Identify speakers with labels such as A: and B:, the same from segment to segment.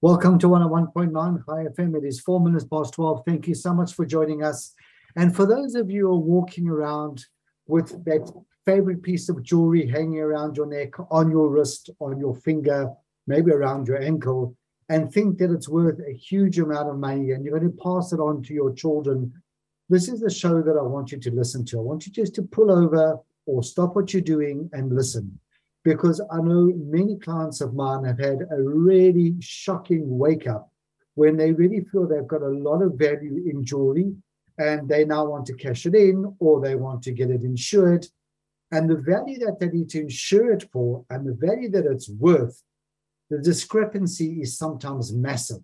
A: Welcome to 101.9 High FM. It is four minutes past 12. Thank you so much for joining us. And for those of you who are walking around with that favorite piece of jewelry hanging around your neck, on your wrist, on your finger, maybe around your ankle, and think that it's worth a huge amount of money and you're going to pass it on to your children, this is the show that I want you to listen to. I want you just to pull over or stop what you're doing and listen because I know many clients of mine have had a really shocking wake up when they really feel they've got a lot of value in jewelry and they now want to cash it in or they want to get it insured. And the value that they need to insure it for and the value that it's worth, the discrepancy is sometimes massive.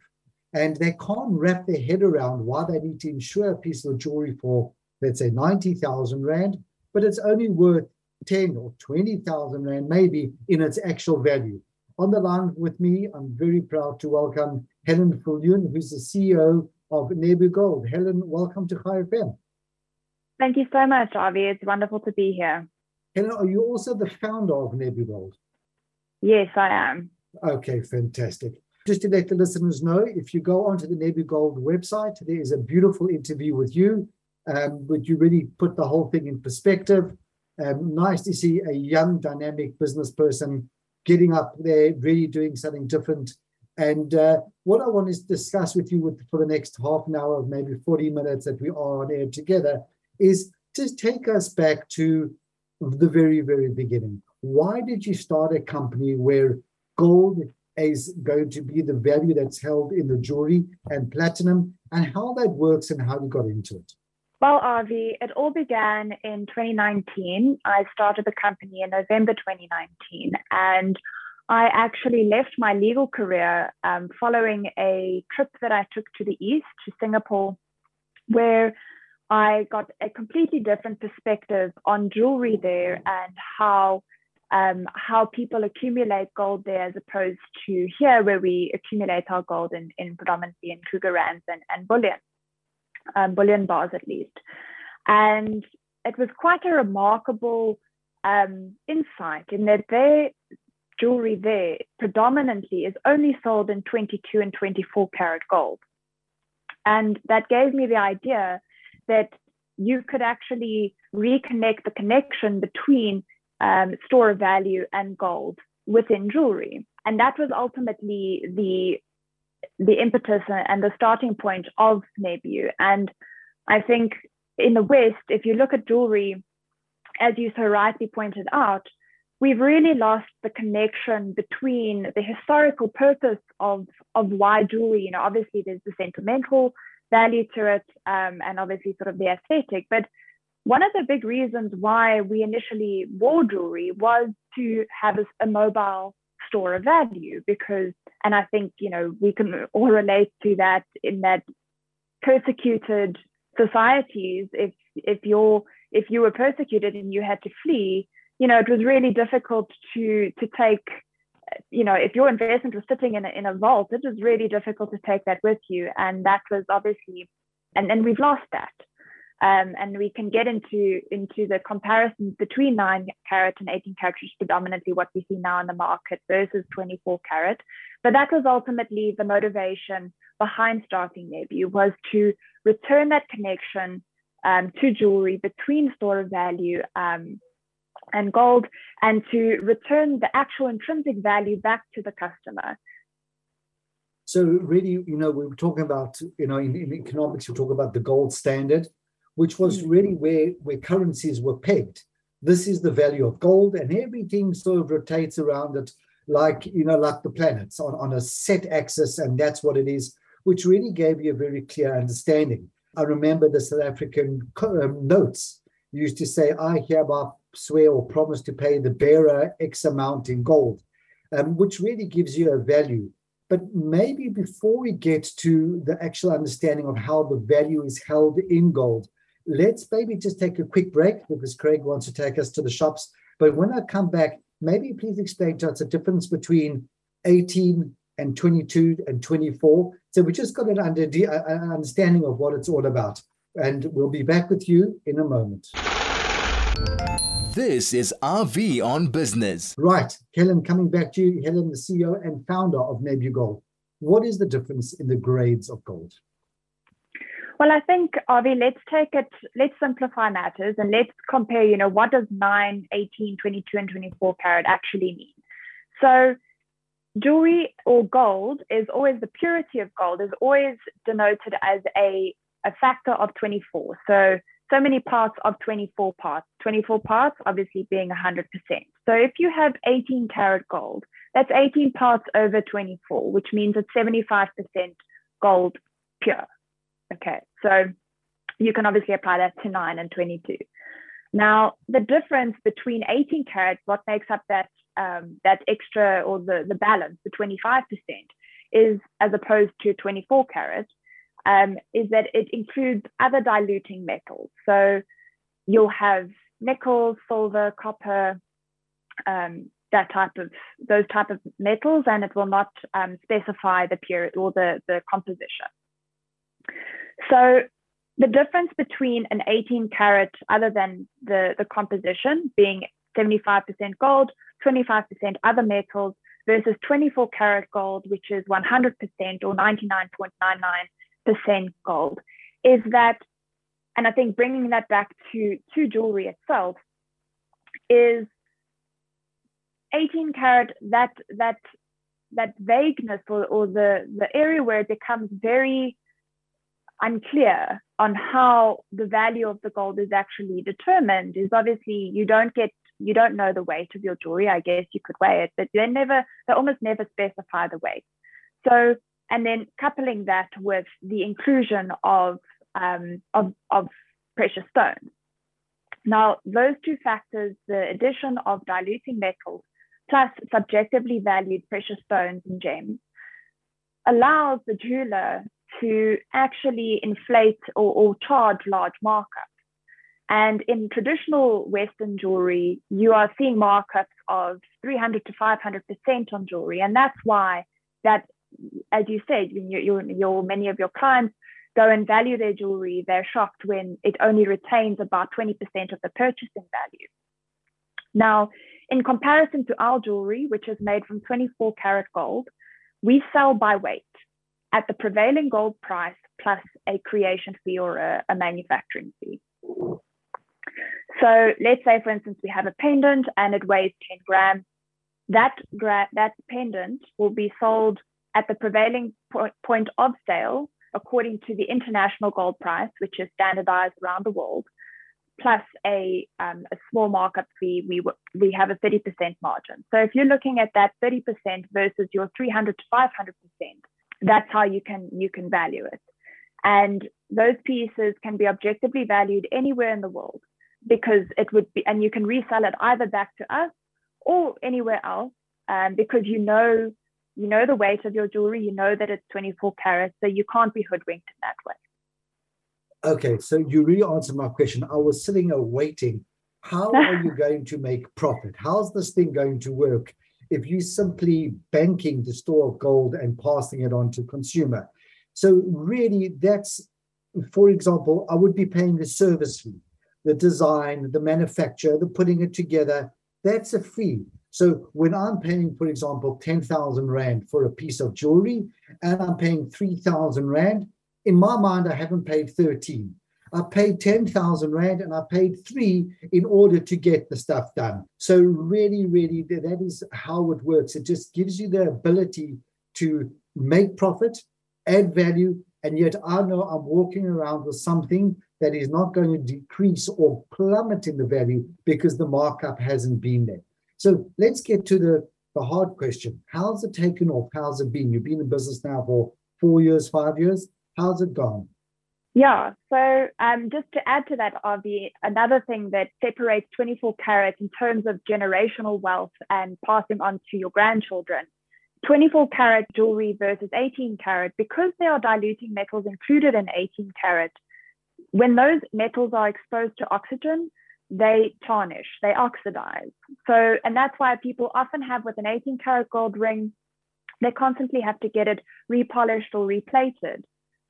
A: And they can't wrap their head around why they need to insure a piece of jewelry for, let's say, 90,000 Rand, but it's only worth 10 or 20,000 Rand, maybe in its actual value. On the line with me, I'm very proud to welcome Helen Viljoen, who's the CEO of Nebu Gold. Helen, welcome to High FM.
B: Thank you so much, Avi. It's wonderful to be here.
A: Helen, are you also the founder of Nebu Gold?
B: Yes, I am.
A: Okay, fantastic. Just to let the listeners know, if you go onto the Nebu Gold website, there is a beautiful interview with you, um, but you really put the whole thing in perspective. Um, nice to see a young, dynamic business person getting up there, really doing something different. And uh, what I want to discuss with you with, for the next half an hour, maybe 40 minutes that we are on air together, is to take us back to the very, very beginning. Why did you start a company where gold is going to be the value that's held in the jewelry and platinum, and how that works and how you got into it?
B: Well, Avi, it all began in 2019. I started the company in November 2019, and I actually left my legal career um, following a trip that I took to the east, to Singapore, where I got a completely different perspective on jewelry there and how um, how people accumulate gold there as opposed to here, where we accumulate our gold in, in predominantly in Krugerrands and, and bullion um, bullion bars at least. And it was quite a remarkable um, insight in that their jewelry there predominantly is only sold in 22 and 24 karat gold. And that gave me the idea that you could actually reconnect the connection between um, store of value and gold within jewelry. And that was ultimately the the impetus and the starting point of Nebu. And I think in the West, if you look at jewelry, as you so rightly pointed out, we've really lost the connection between the historical purpose of, of why jewelry, you know, obviously there's the sentimental value to it um, and obviously sort of the aesthetic, but one of the big reasons why we initially wore jewelry was to have a, a mobile store of value because and i think you know we can all relate to that in that persecuted societies if if you're if you were persecuted and you had to flee you know it was really difficult to to take you know if your investment was sitting in a, in a vault it was really difficult to take that with you. And that was obviously and and we've lost that um, and we can get into into the comparisons between 9 carat and 18 carat, which is predominantly what we see now in the market versus 24 carat. But that was ultimately the motivation behind starting Nebu was to return that connection um, to jewelry between store of value um, and gold and to return the actual intrinsic value back to the customer.
A: So really, you know, we were talking about, you know, in, in economics, we talk about the gold standard which was mm. really where, where currencies were pegged. This is the value of gold, and everything sort of rotates around it like you know, like the planets on, on a set axis, and that's what it is, which really gave you a very clear understanding. I remember the South African um, notes used to say, I hereby swear or promise to pay the bearer X amount in gold, um, which really gives you a value. But maybe before we get to the actual understanding of how the value is held in gold, let's maybe just take a quick break because Craig wants to take us to the shops. But when I come back, maybe please explain to us the difference between 18 and 22 and 24. So we just got an, under, an understanding of what it's all about. And we'll be back with you in a moment.
C: This is RV on Business.
A: Right. Helen, coming back to you. Helen, the CEO and founder of Nebu Gold. What is the difference in the grades of gold?
B: Well, I think, Avi, let's take it, let's simplify matters and let's compare, you know, what does 9, 18, 22, and 24 carat actually mean? So, jewelry or gold is always the purity of gold is always denoted as a, a factor of 24. So, so many parts of 24 parts, 24 parts obviously being 100%. So, if you have 18 carat gold, that's 18 parts over 24, which means it's 75% gold pure. Okay, so you can obviously apply that to 9 and 22. Now, the difference between 18 carats, what makes up that um, that extra or the, the balance, the 25%, is as opposed to 24 carats, um, is that it includes other diluting metals. So you'll have nickel, silver, copper, um, that type of those type of metals, and it will not um, specify the period or the, the composition. So the difference between an 18 carat, other than the, the composition being 75% gold, 25% other metals, versus 24 karat gold, which is 100% or 99.99% gold, is that, and I think bringing that back to, to jewelry itself, is 18 karat, that, that, that vagueness or, or the, the area where it becomes very unclear on how the value of the gold is actually determined is obviously you don't get you don't know the weight of your jewelry i guess you could weigh it but they never they almost never specify the weight. So and then coupling that with the inclusion of um, of, of precious stones. Now those two factors the addition of diluting metals plus subjectively valued precious stones and gems allows the jeweler to actually inflate or, or charge large markups. And in traditional Western jewelry, you are seeing markups of 300 to 500% on jewelry. And that's why that, as you said, your, your, your, many of your clients go and value their jewelry. They're shocked when it only retains about 20% of the purchasing value. Now, in comparison to our jewelry, which is made from 24 karat gold, we sell by weight at the prevailing gold price plus a creation fee or a, a manufacturing fee. So let's say, for instance, we have a pendant and it weighs 10 grams. That, gra- that pendant will be sold at the prevailing po- point of sale according to the international gold price, which is standardized around the world, plus a, um, a small markup fee, we, w- we have a 30% margin. So if you're looking at that 30% versus your 300 to 500%, that's how you can you can value it. And those pieces can be objectively valued anywhere in the world because it would be and you can resell it either back to us or anywhere else um, because you know you know the weight of your jewelry you know that it's 24 carats so you can't be hoodwinked in that way.
A: Okay so you really answered my question. I was sitting there waiting. How are you going to make profit? How's this thing going to work if you simply banking the store of gold and passing it on to consumer. So really that's, for example, I would be paying the service fee, the design, the manufacture, the putting it together. That's a fee. So when I'm paying, for example, 10,000 Rand for a piece of jewelry and I'm paying 3,000 Rand, in my mind, I haven't paid 13. I paid 10,000 Rand and I paid three in order to get the stuff done. So, really, really, that is how it works. It just gives you the ability to make profit, add value, and yet I know I'm walking around with something that is not going to decrease or plummet in the value because the markup hasn't been there. So, let's get to the, the hard question How's it taken off? How's it been? You've been in business now for four years, five years. How's it gone?
B: Yeah, so um, just to add to that, Avi, another thing that separates 24 karat in terms of generational wealth and passing on to your grandchildren 24 karat jewelry versus 18 karat, because there are diluting metals included in 18 karat, when those metals are exposed to oxygen, they tarnish, they oxidize. So, and that's why people often have with an 18 karat gold ring, they constantly have to get it repolished or replated.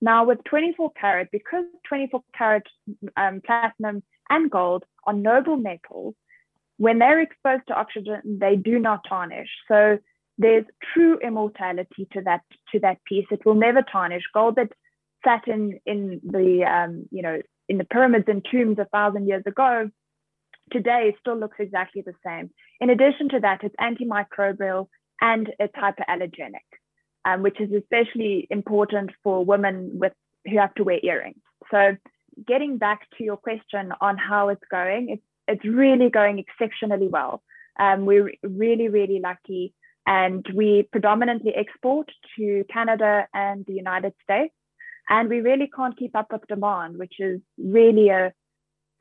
B: Now, with 24 karat, because 24 karat um, platinum and gold are noble metals, when they're exposed to oxygen, they do not tarnish. So there's true immortality to that to that piece. It will never tarnish. Gold that sat in in the um, you know in the pyramids and tombs a thousand years ago, today still looks exactly the same. In addition to that, it's antimicrobial and it's hyperallergenic, um, which is especially important for women with who have to wear earrings. So getting back to your question on how it's going, it's it's really going exceptionally well. Um, we're really, really lucky. And we predominantly export to Canada and the United States. And we really can't keep up with demand, which is really a,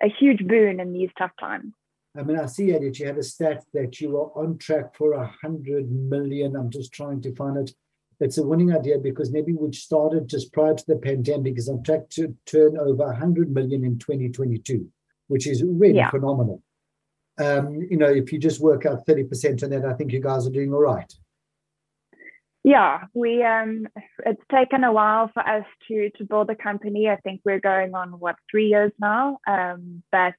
B: a huge boon in these tough times.
A: I mean, I see that you had a stat that you were on track for a hundred million. I'm just trying to find it. It's a winning idea because maybe we started just prior to the pandemic is on track to turn over 100 million in 2022 which is really yeah. phenomenal. Um, you know, if you just work out 30% on that, I think you guys are doing all right.
B: Yeah, we um it's taken a while for us to to build a company. I think we're going on what three years now. Um, but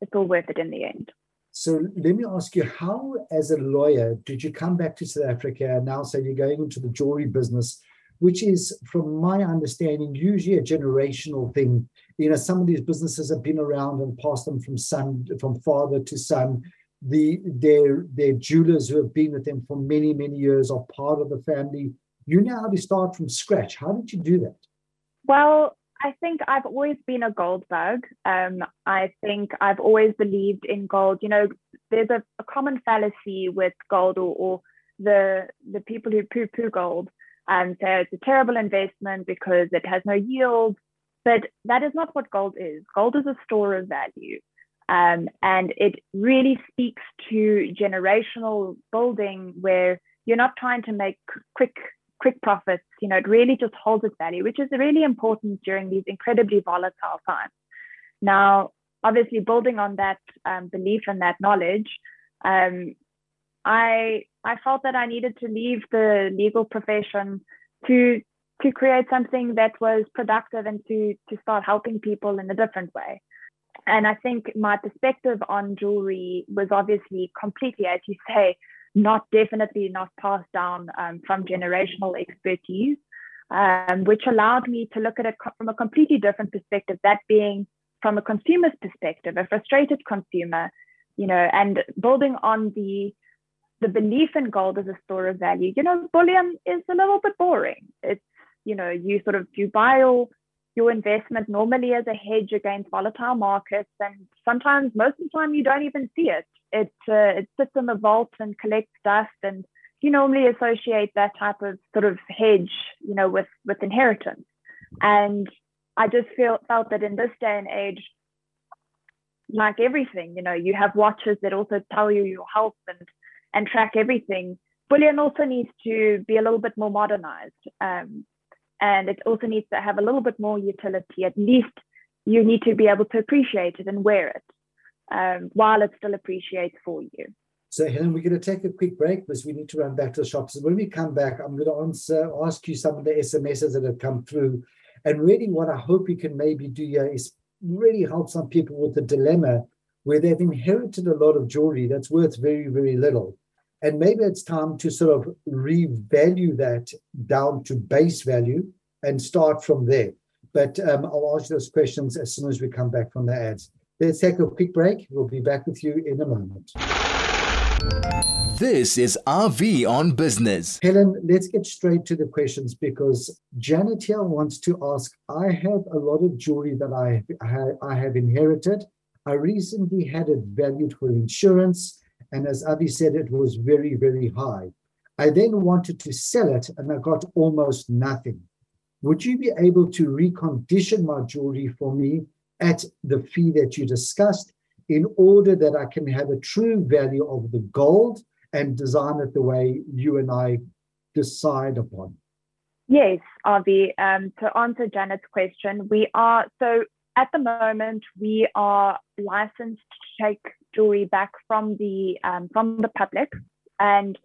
B: it's all worth it in the end.
A: So let me ask you, how as a lawyer did you come back to South Africa and now say you're going into the jewelry business, which is, from my understanding, usually a generational thing. You know some of these businesses have been around and passed them from son from father to son. The their their jewelers who have been with them for many many years are part of the family. You know how to start from scratch. How did you do that?
B: Well I think I've always been a gold bug. Um, I think I've always believed in gold. You know, there's a, a common fallacy with gold, or, or the the people who poo-poo gold and say it's a terrible investment because it has no yield. But that is not what gold is. Gold is a store of value. Um, and it really speaks to generational building where you're not trying to make quick quick profits you know it really just holds its value which is really important during these incredibly volatile times. Now obviously building on that um, belief and that knowledge um, i i felt that i needed to leave the legal profession to to create something that was productive and to to start helping people in a different way. And i think my perspective on jewelry was obviously completely as you say not definitely not passed down um, from generational expertise um, which allowed me to look at it from a completely different perspective that being from a consumer's perspective a frustrated consumer you know and building on the the belief in gold as a store of value. You know bullion is a little bit boring. It's you know you sort of you buy your your investment normally as a hedge against volatile markets and sometimes most of the time you don't even see it it uh, it sits in the vault and collects dust and you normally associate that type of sort of hedge you know with with inheritance. And i just feel felt that in this day and age like everything you know you have watches that also tell you your health and and track everything. Bullion also needs to be a little bit more modernized um, and it also needs to have a little bit more utility. At least you need to be able to appreciate it and wear it um, while it still appreciates for you.
A: So, Helen, we're going to take a quick break because we need to run back to the shops. When we come back, I'm going to answer, ask you some of the SMSs that have come through. And really, what I hope we can maybe do here is really help some people with the dilemma where they've inherited a lot of jewelry that's worth very, very little. And maybe it's time to sort of revalue that down to base value and start from there. But um, I'll ask those questions as soon as we come back from the ads. Let's take a quick break. We'll be back with you in a moment.
C: This is RV on Business.
A: Helen, let's get straight to the questions because Janet here wants to ask I have a lot of jewelry that I, I have inherited. I recently had it valued for insurance and as Avi said, it was very, very high. I then wanted to sell it and I got almost nothing. Would you be able to recondition my jewelry for me at the fee that you discussed in order that I can have a true value of the gold and design it the way you and I decide upon?
B: Yes, Avi. Um, to answer Janet's question, we are so at the moment we are licensed to take jewelry back from the um, from the public, and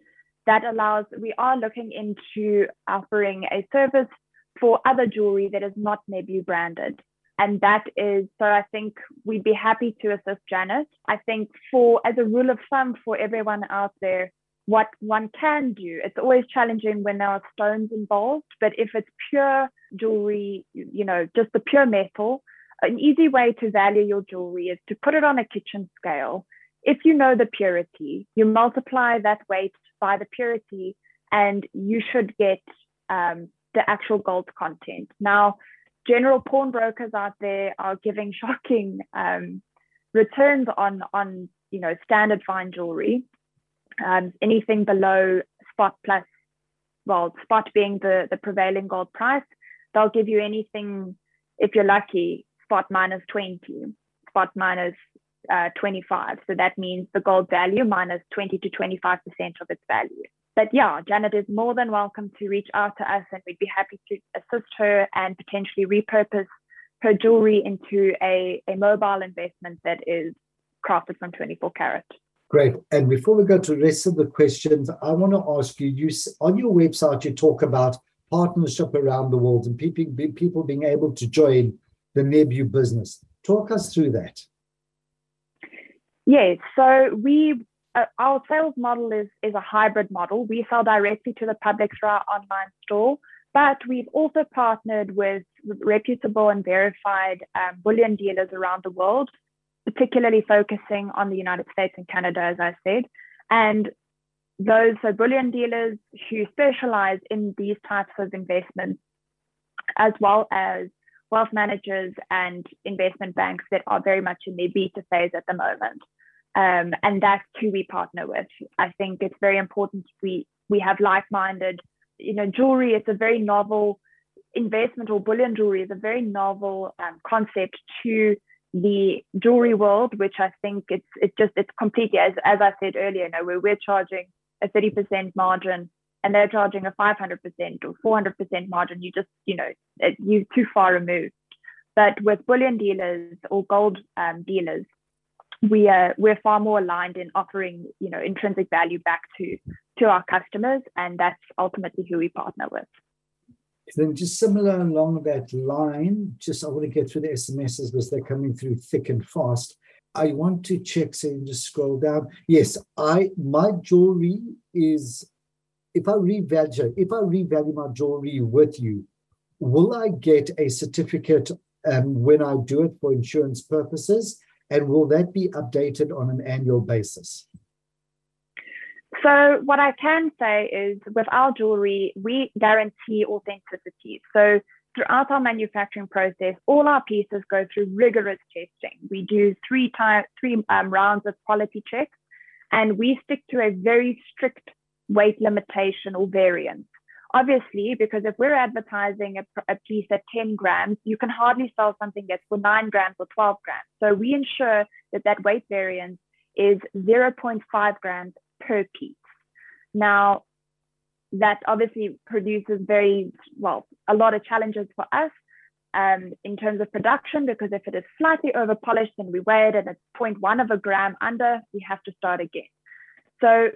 B: that allows we are looking into offering a service for other jewelry that is not Nebu branded. And that is, so I think we'd be happy to assist Janet. I think for, as a rule of thumb for everyone out there, what one can do, it's always challenging when there are stones involved, but if it's pure jewelry, you know, just the pure metal, an easy way to value your jewelry is to put it on a kitchen scale. If you know the purity, you multiply that weight by the purity, and you should get um, the actual gold content. Now, general pawnbrokers out there are giving shocking um, returns on on you know standard fine jewelry. Um, anything below spot plus, well, spot being the the prevailing gold price, they'll give you anything if you're lucky, spot minus 20, spot minus, uh, 25. So that means the gold value minus 20 to 25% of its value but yeah, Janet is more than welcome to reach out to us and we'd be happy to assist her and potentially repurpose her jewelry into a, a mobile investment that is crafted from 24 karat.
A: Great. And before we go to the rest of the questions, I want to ask you, you on your website, you talk about partnership around the world and people, people being able to join the Nebu business. Talk us through that.
B: Yes. So we our sales model is, is a hybrid model. We sell directly to the public through our online store, but we've also partnered with reputable and verified um, bullion dealers around the world, particularly focusing on the United States and Canada, as I said. And those so bullion dealers who specialize in these types of investments, as well as wealth managers and investment banks that are very much in their beta phase at the moment. Um, and that's who we partner with. I think it's very important we we have like-minded, you know, jewelry is a very novel investment or bullion jewelry is a very novel um, concept to the jewelry world, which I think it's it's just it's completely as as I said earlier, you know, where we're charging a 30% margin and they're charging a 500% or 400% margin, you just, you know, it, you're too far removed. But with bullion dealers or gold um, dealers, we are we're far more aligned in offering you know intrinsic value back to to our customers and that's ultimately who we partner with.
A: Then just similar along that line just i want to get through the smss because they're coming through thick and fast. I want to check so you just scroll down. Yes i my jewelry is if i revalue if i revalue my jewelry with you will i get a certificate um, when i do it for insurance purposes and will that be updated on an annual basis?
B: So, what I can say is with our jewelry, we guarantee authenticity. So, throughout our manufacturing process, all our pieces go through rigorous testing. We do three, time, three um, rounds of quality checks, and we stick to a very strict weight limitation or variance obviously, because if we're advertising a, a, piece at 10 grams, you can hardly sell something that's for 9 grams or 12 grams. So we ensure that that weight variance is 0.5 grams per piece. Now, that obviously produces very, well, a lot of challenges for us um, in terms of production, because if it is slightly over polished and we weigh it and it's 0.1 of a gram under, we have to start again. So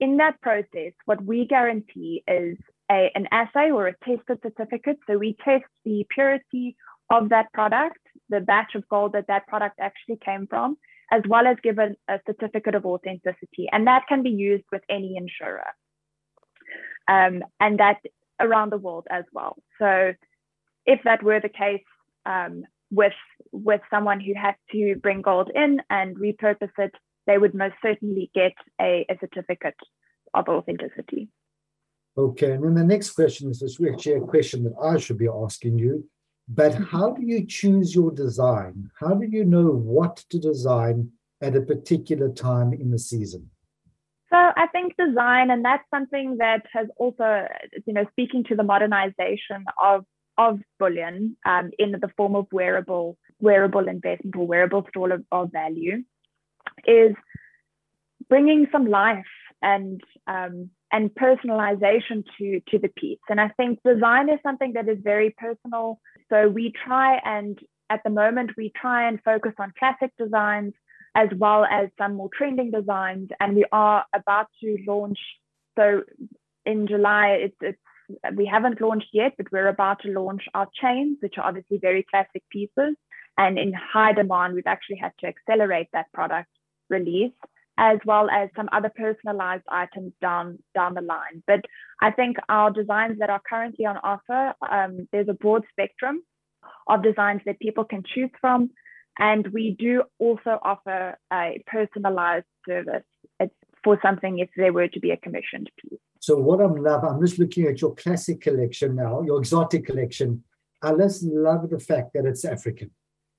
B: in that process, what we guarantee is a, an assay or a tested certificate. So we test the purity of that product, the batch of gold that that product actually came from, as well as give a, a certificate of authenticity. And that can be used with any insurer. Um, and that around the world as well. So if that were the case um, with with someone who had to bring gold in and repurpose it they would most certainly get a, a certificate of authenticity.
A: Okay, and then the next question is this actually a question that I should be asking you. But mm-hmm. how do you choose your design? How do you know what to design at a particular time in the season?
B: So I think design, and that's something that has also, you know, speaking to the modernization of of bullion um, in the form of wearable wearable investment or wearable store of, of value is bringing some life and um, and personalization to to the piece. And I think design is something that is very personal. So we try and at the moment we try and focus on classic designs as well as some more trending designs. And we are about to launch. So in July, it's, it's we haven't launched yet, but we're about to launch our chains, which are obviously very classic pieces and in high demand. We've actually had to accelerate that product release as well as some other personalized items down down the line. But I think our designs that are currently on offer, um, there's a broad spectrum of designs that people can choose from, and we do also offer a personalized service for something if there were to be a commissioned piece.
A: So what I'm love, I'm just looking at your classic collection now, your exotic collection. I just love the fact that it's African.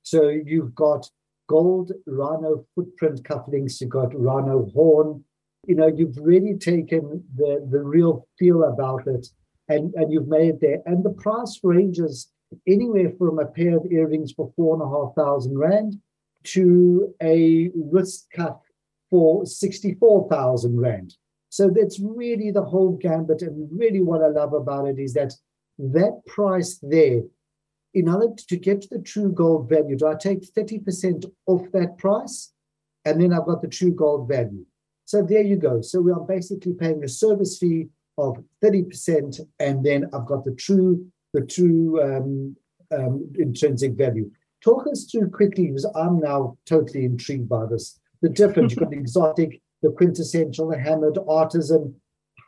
A: So you've got gold rhino footprint cufflinks, you've got rhino horn. You know, you've really taken the, the real feel about it and, and you've made it there. And the price ranges anywhere from a pair of earrings for four and a half thousand rand to a wrist cuff for 64,000 rand. So that's really the whole gambit. And really, what I love about it is that that price there, in order to get to the true gold value, do I take 30% off that price? And then I've got the true gold value. So there you go. So we are basically paying a service fee of 30%, and then I've got the true, the true um, um, intrinsic value. Talk us through quickly, because I'm now totally intrigued by this. The difference, you've got the exotic, the quintessential, the hammered artisan.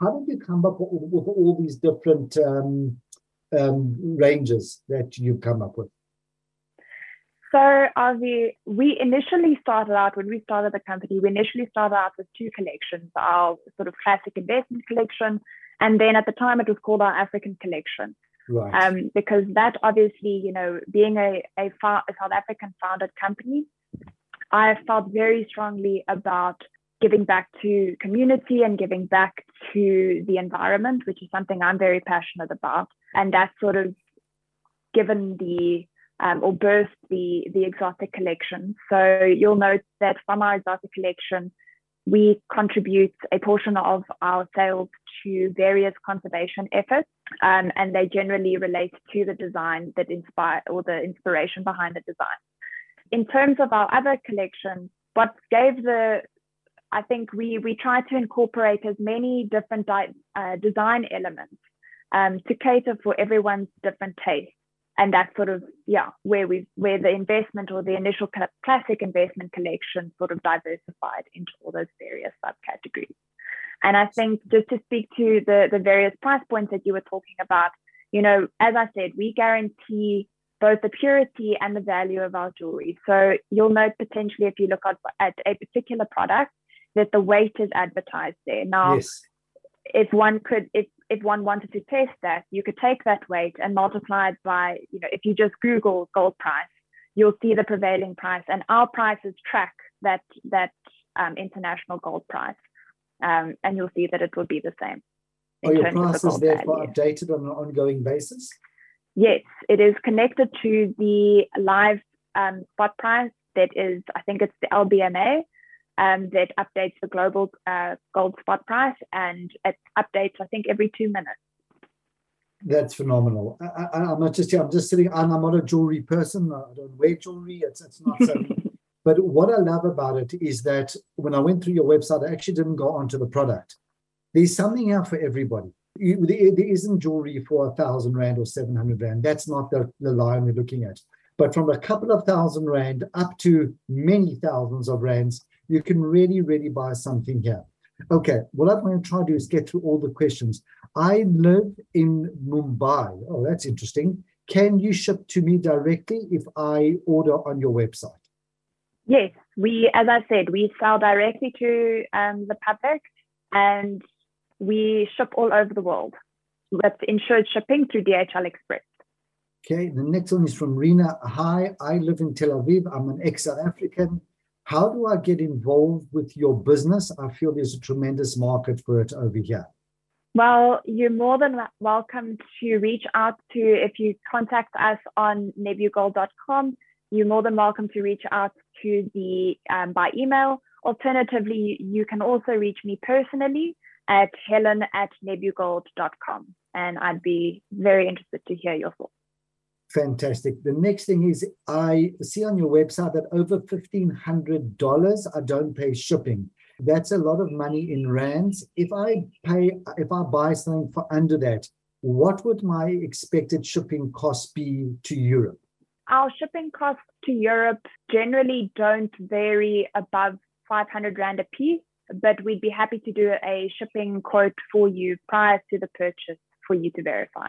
A: How did you come up with, with all these different um, um, ranges that you've come up with?
B: So, Avi, we initially started out when we started the company. We initially started out with two collections: our sort of classic investment collection, and then at the time it was called our African collection.
A: Right.
B: Um, because that obviously, you know, being a, a, a South African founded company, I felt very strongly about giving back to community and giving back to the environment, which is something I'm very passionate about. And that sort of given the um, or birthed the the exotic collection. So you'll note that from our exotic collection, we contribute a portion of our sales to various conservation efforts, um, and they generally relate to the design that inspire or the inspiration behind the design. In terms of our other collection, what gave the I think we we try to incorporate as many different di- uh, design elements um, to cater for everyone's different taste, and that's sort of yeah where we where the investment or the initial classic investment collection sort of diversified into all those various subcategories. And I think just to speak to the the various price points that you were talking about, you know, as I said, we guarantee both the purity and the value of our jewelry. So you'll note potentially if you look at, at a particular product that the weight is advertised there. Now,
A: yes.
B: If one could, if if one wanted to test that, you could take that weight and multiply it by, you know, if you just Google gold price, you'll see the prevailing price, and our prices track that that um, international gold price, um, and you'll see that it will be the same.
A: Are your prices therefore updated on an ongoing basis?
B: Yes, it is connected to the live um, spot price that is, I think it's the LBMA, um, that updates the global uh, gold spot price and it updates, I think, every two minutes.
A: That's phenomenal. I, am not just I'm just sitting. I'm not a jewelry person. I don't wear jewelry. It's it's not something. but what I love about it is that when I went through your website, I actually didn't go onto the product. There's something out for everybody. You, there, there isn't jewelry for a thousand rand or seven hundred rand. That's not the, the line we're looking at. But from a couple of thousand rand up to many thousands of rands, you can really, really buy something here. Okay, what I'm going to try to do is get through all the questions. I live in Mumbai. Oh, that's interesting. Can you ship to me directly if I order on your website?
B: Yes, we, as I said, we sell directly to um, the public and we ship all over the world with insured shipping through DHL Express.
A: Okay, the next one is from Rena. Hi, I live in Tel Aviv. I'm an ex South African. How do I get involved with your business? I feel there's a tremendous market for it over here.
B: Well, you're more than welcome to reach out to, if you contact us on nebugold.com, you're more than welcome to reach out to the um, by email. Alternatively, you can also reach me personally. at helen at nebugold.com. And I'd be very interested to hear your thoughts.
A: Fantastic. The next thing is I see on your website that over $1,500 I don't pay shipping. That's a lot of money in rands. If I pay, if I buy something for under that, what would my expected shipping cost be to Europe?
B: Our shipping costs to Europe generally don't vary above 500 Rand a piece, but we'd be happy to do a shipping quote for you prior to the purchase for you to verify.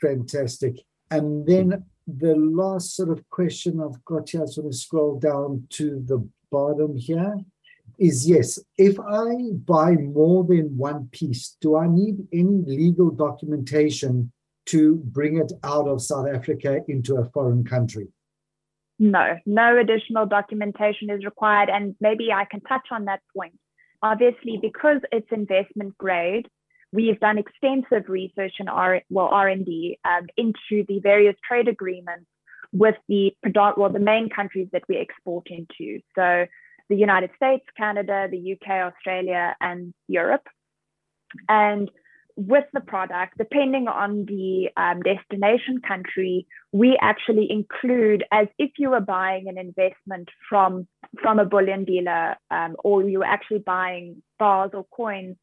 A: Fantastic. And then the last sort of question I've got here, I sort of scroll down to the bottom here, is yes, if I buy more than one piece, do I need any legal documentation to bring it out of South Africa into a foreign country?
B: No, no additional documentation is required. And maybe I can touch on that point. Obviously, because it's investment grade, we've done extensive research and R, well R&D um, into the various trade agreements with the well the main countries that we export into. So the United States, Canada, the UK, Australia, and Europe. And with the product, depending on the um, destination country, we actually include as if you were buying an investment from from a bullion dealer um, or you were actually buying bars or coins.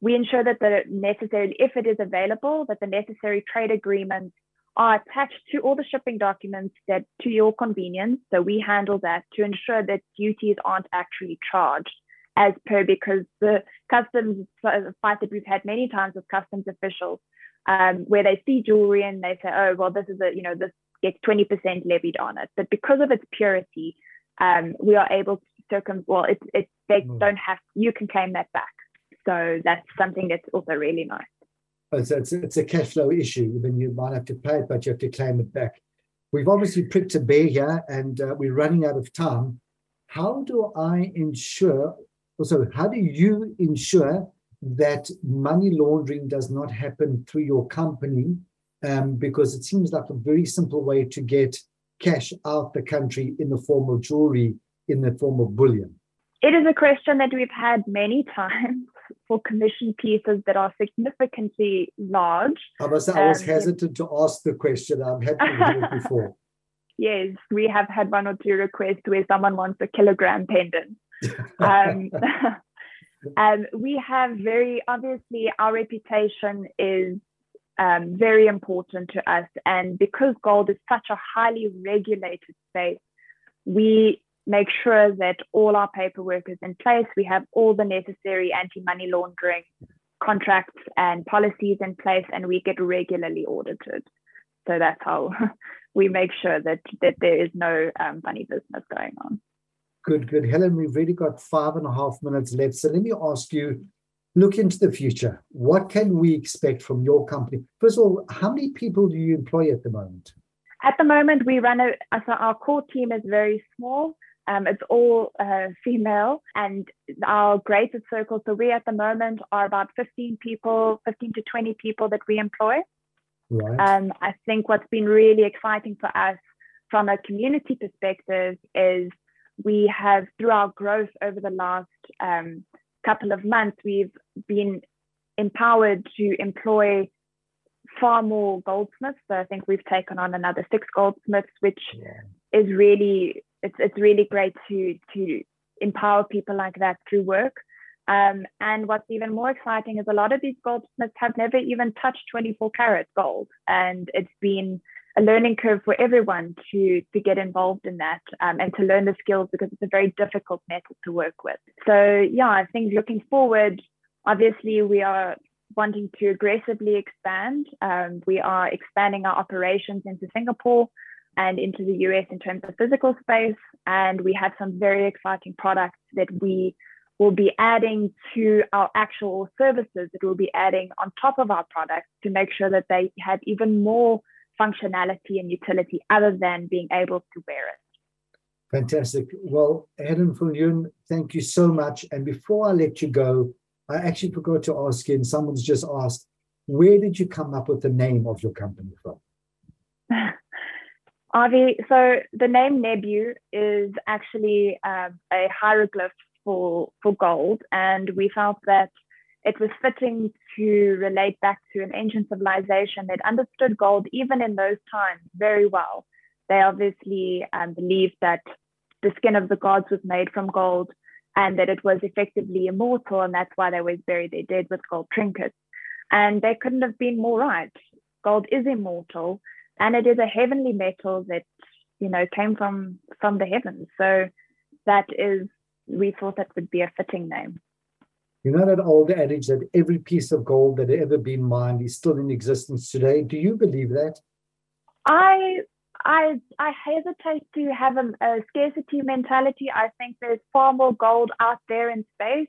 B: We ensure that the necessary, if it is available, that the necessary trade agreements are attached to all the shipping documents that to your convenience. So we handle that to ensure that duties aren't actually charged as per because the customs fight that we've had many times with customs officials um, where they see jewelry and they say, oh, well, this is a, you know, this gets 20% levied on it. But because of its purity, um, we are able to circum, well, it's, it, they mm. don't have, you can claim that back. So that's something that's also really nice.
A: It's, it's, it's a cash flow issue. Then you might have to pay it, but you have to claim it back. We've obviously pricked a bear here and uh, we're running out of time. How do I ensure, also, how do you ensure that money laundering does not happen through your company? Um, because it seems like a very simple way to get cash out the country in the form of jewelry, in the form of bullion.
B: It is a question that we've had many times for commission pieces that are significantly large.
A: I must say, I was um, hesitant to ask the question. I'm happy to hear it before.
B: Yes, we have had one or two requests where someone wants a kilogram pendant. um, um, we have very obviously our reputation is um, very important to us, and because gold is such a highly regulated space, we make sure that all our paperwork is in place. We have all the necessary anti money laundering contracts and policies in place, and we get regularly audited. So that's how we make sure that, that there is no um, funny business going on.
A: Good, good. Helen, we've really got five and a half minutes left. So let me ask you look into the future. What can we expect from your company? First of all, how many people do you employ at the moment?
B: At the moment, we run a, so our core team is very small. Um, it's all uh, female, and our greatest circle. So we at the moment are about 15 people, 15 to 20 people that we employ. Right. Um, I think what's been really exciting for us from a community perspective is we have, through our growth over the last um, couple of months, we've been empowered to employ far more goldsmiths. So I think we've taken on another six goldsmiths, which yeah. is really it's it's really great to to empower people like that through work. Um, and what's even more exciting is a lot of these goldsmiths have never even touched 24 karat gold, and it's been a learning curve for everyone to to get involved in that um, and to learn the skills because it's a very difficult metal to work with. So yeah, I think looking forward, obviously we are wanting to aggressively expand. Um, we are expanding our operations into Singapore and into the US in terms of physical space. And we have some very exciting products that we will be adding to our actual services that we'll be adding on top of our products to make sure that they have even more functionality and utility other than being able to wear it.
A: Fantastic. Well, Helen Viljoen, thank you so much. And before I let you go, I actually forgot to ask you, and someone's just asked, where did you come up with the name of your company from?
B: Avi, so the name Nebu is actually um, a hieroglyph for, for gold, and we felt that it was fitting to relate back to an ancient civilization that understood gold even in those times very well. They obviously um, believed that the skin of the gods was made from gold and that it was effectively immortal, and that's why they always buried their dead with gold trinkets. And they couldn't have been more right. Gold is immortal, and it is a heavenly metal that you know came from from the heavens. So that is, we thought that would be a fitting name.
A: You know that old adage that every piece of gold that had ever been mined is still in existence today. Do you believe that?
B: I I I hesitate to have a, a scarcity mentality. I think there's far more gold out there in space.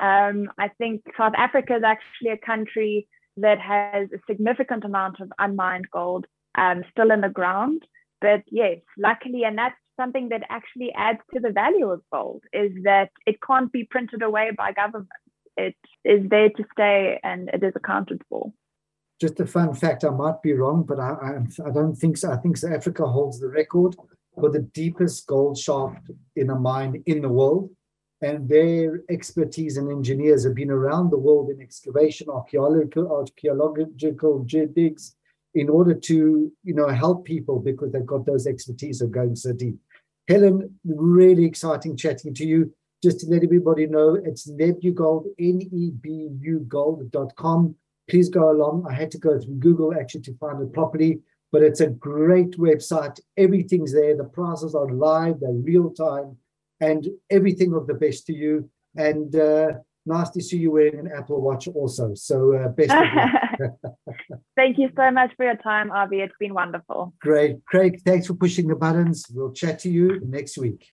B: Um, I think South Africa is actually a country that has a significant amount of unmined gold um, still in the ground. But yes, luckily, and that's something that actually adds to the value of gold is that it can't be printed away by government. It is there to stay and it is accounted for.
A: Just a fun fact, I might be wrong, but I, I, I don't think so. I think South Africa holds the record for the deepest gold shaft in a mine in the world. And their expertise and engineers have been around the world in excavation, archaeological, archaeological digs, in order to you know help people because they've got those expertise of going so deep. Helen, really exciting chatting to you. Just to let everybody know, it's nebugold, N-E-B-U gold.com. Please go along. I had to go through Google actually to find it properly, but it's a great website. Everything's there. The prices are live, they're real time, and everything of the best to you. And uh, nice to see you wearing an Apple Watch also. So uh, best of luck.
B: Thank you so much for your time, Avi. It's been wonderful.
A: Great. Craig, thanks for pushing the buttons. We'll chat to you next week.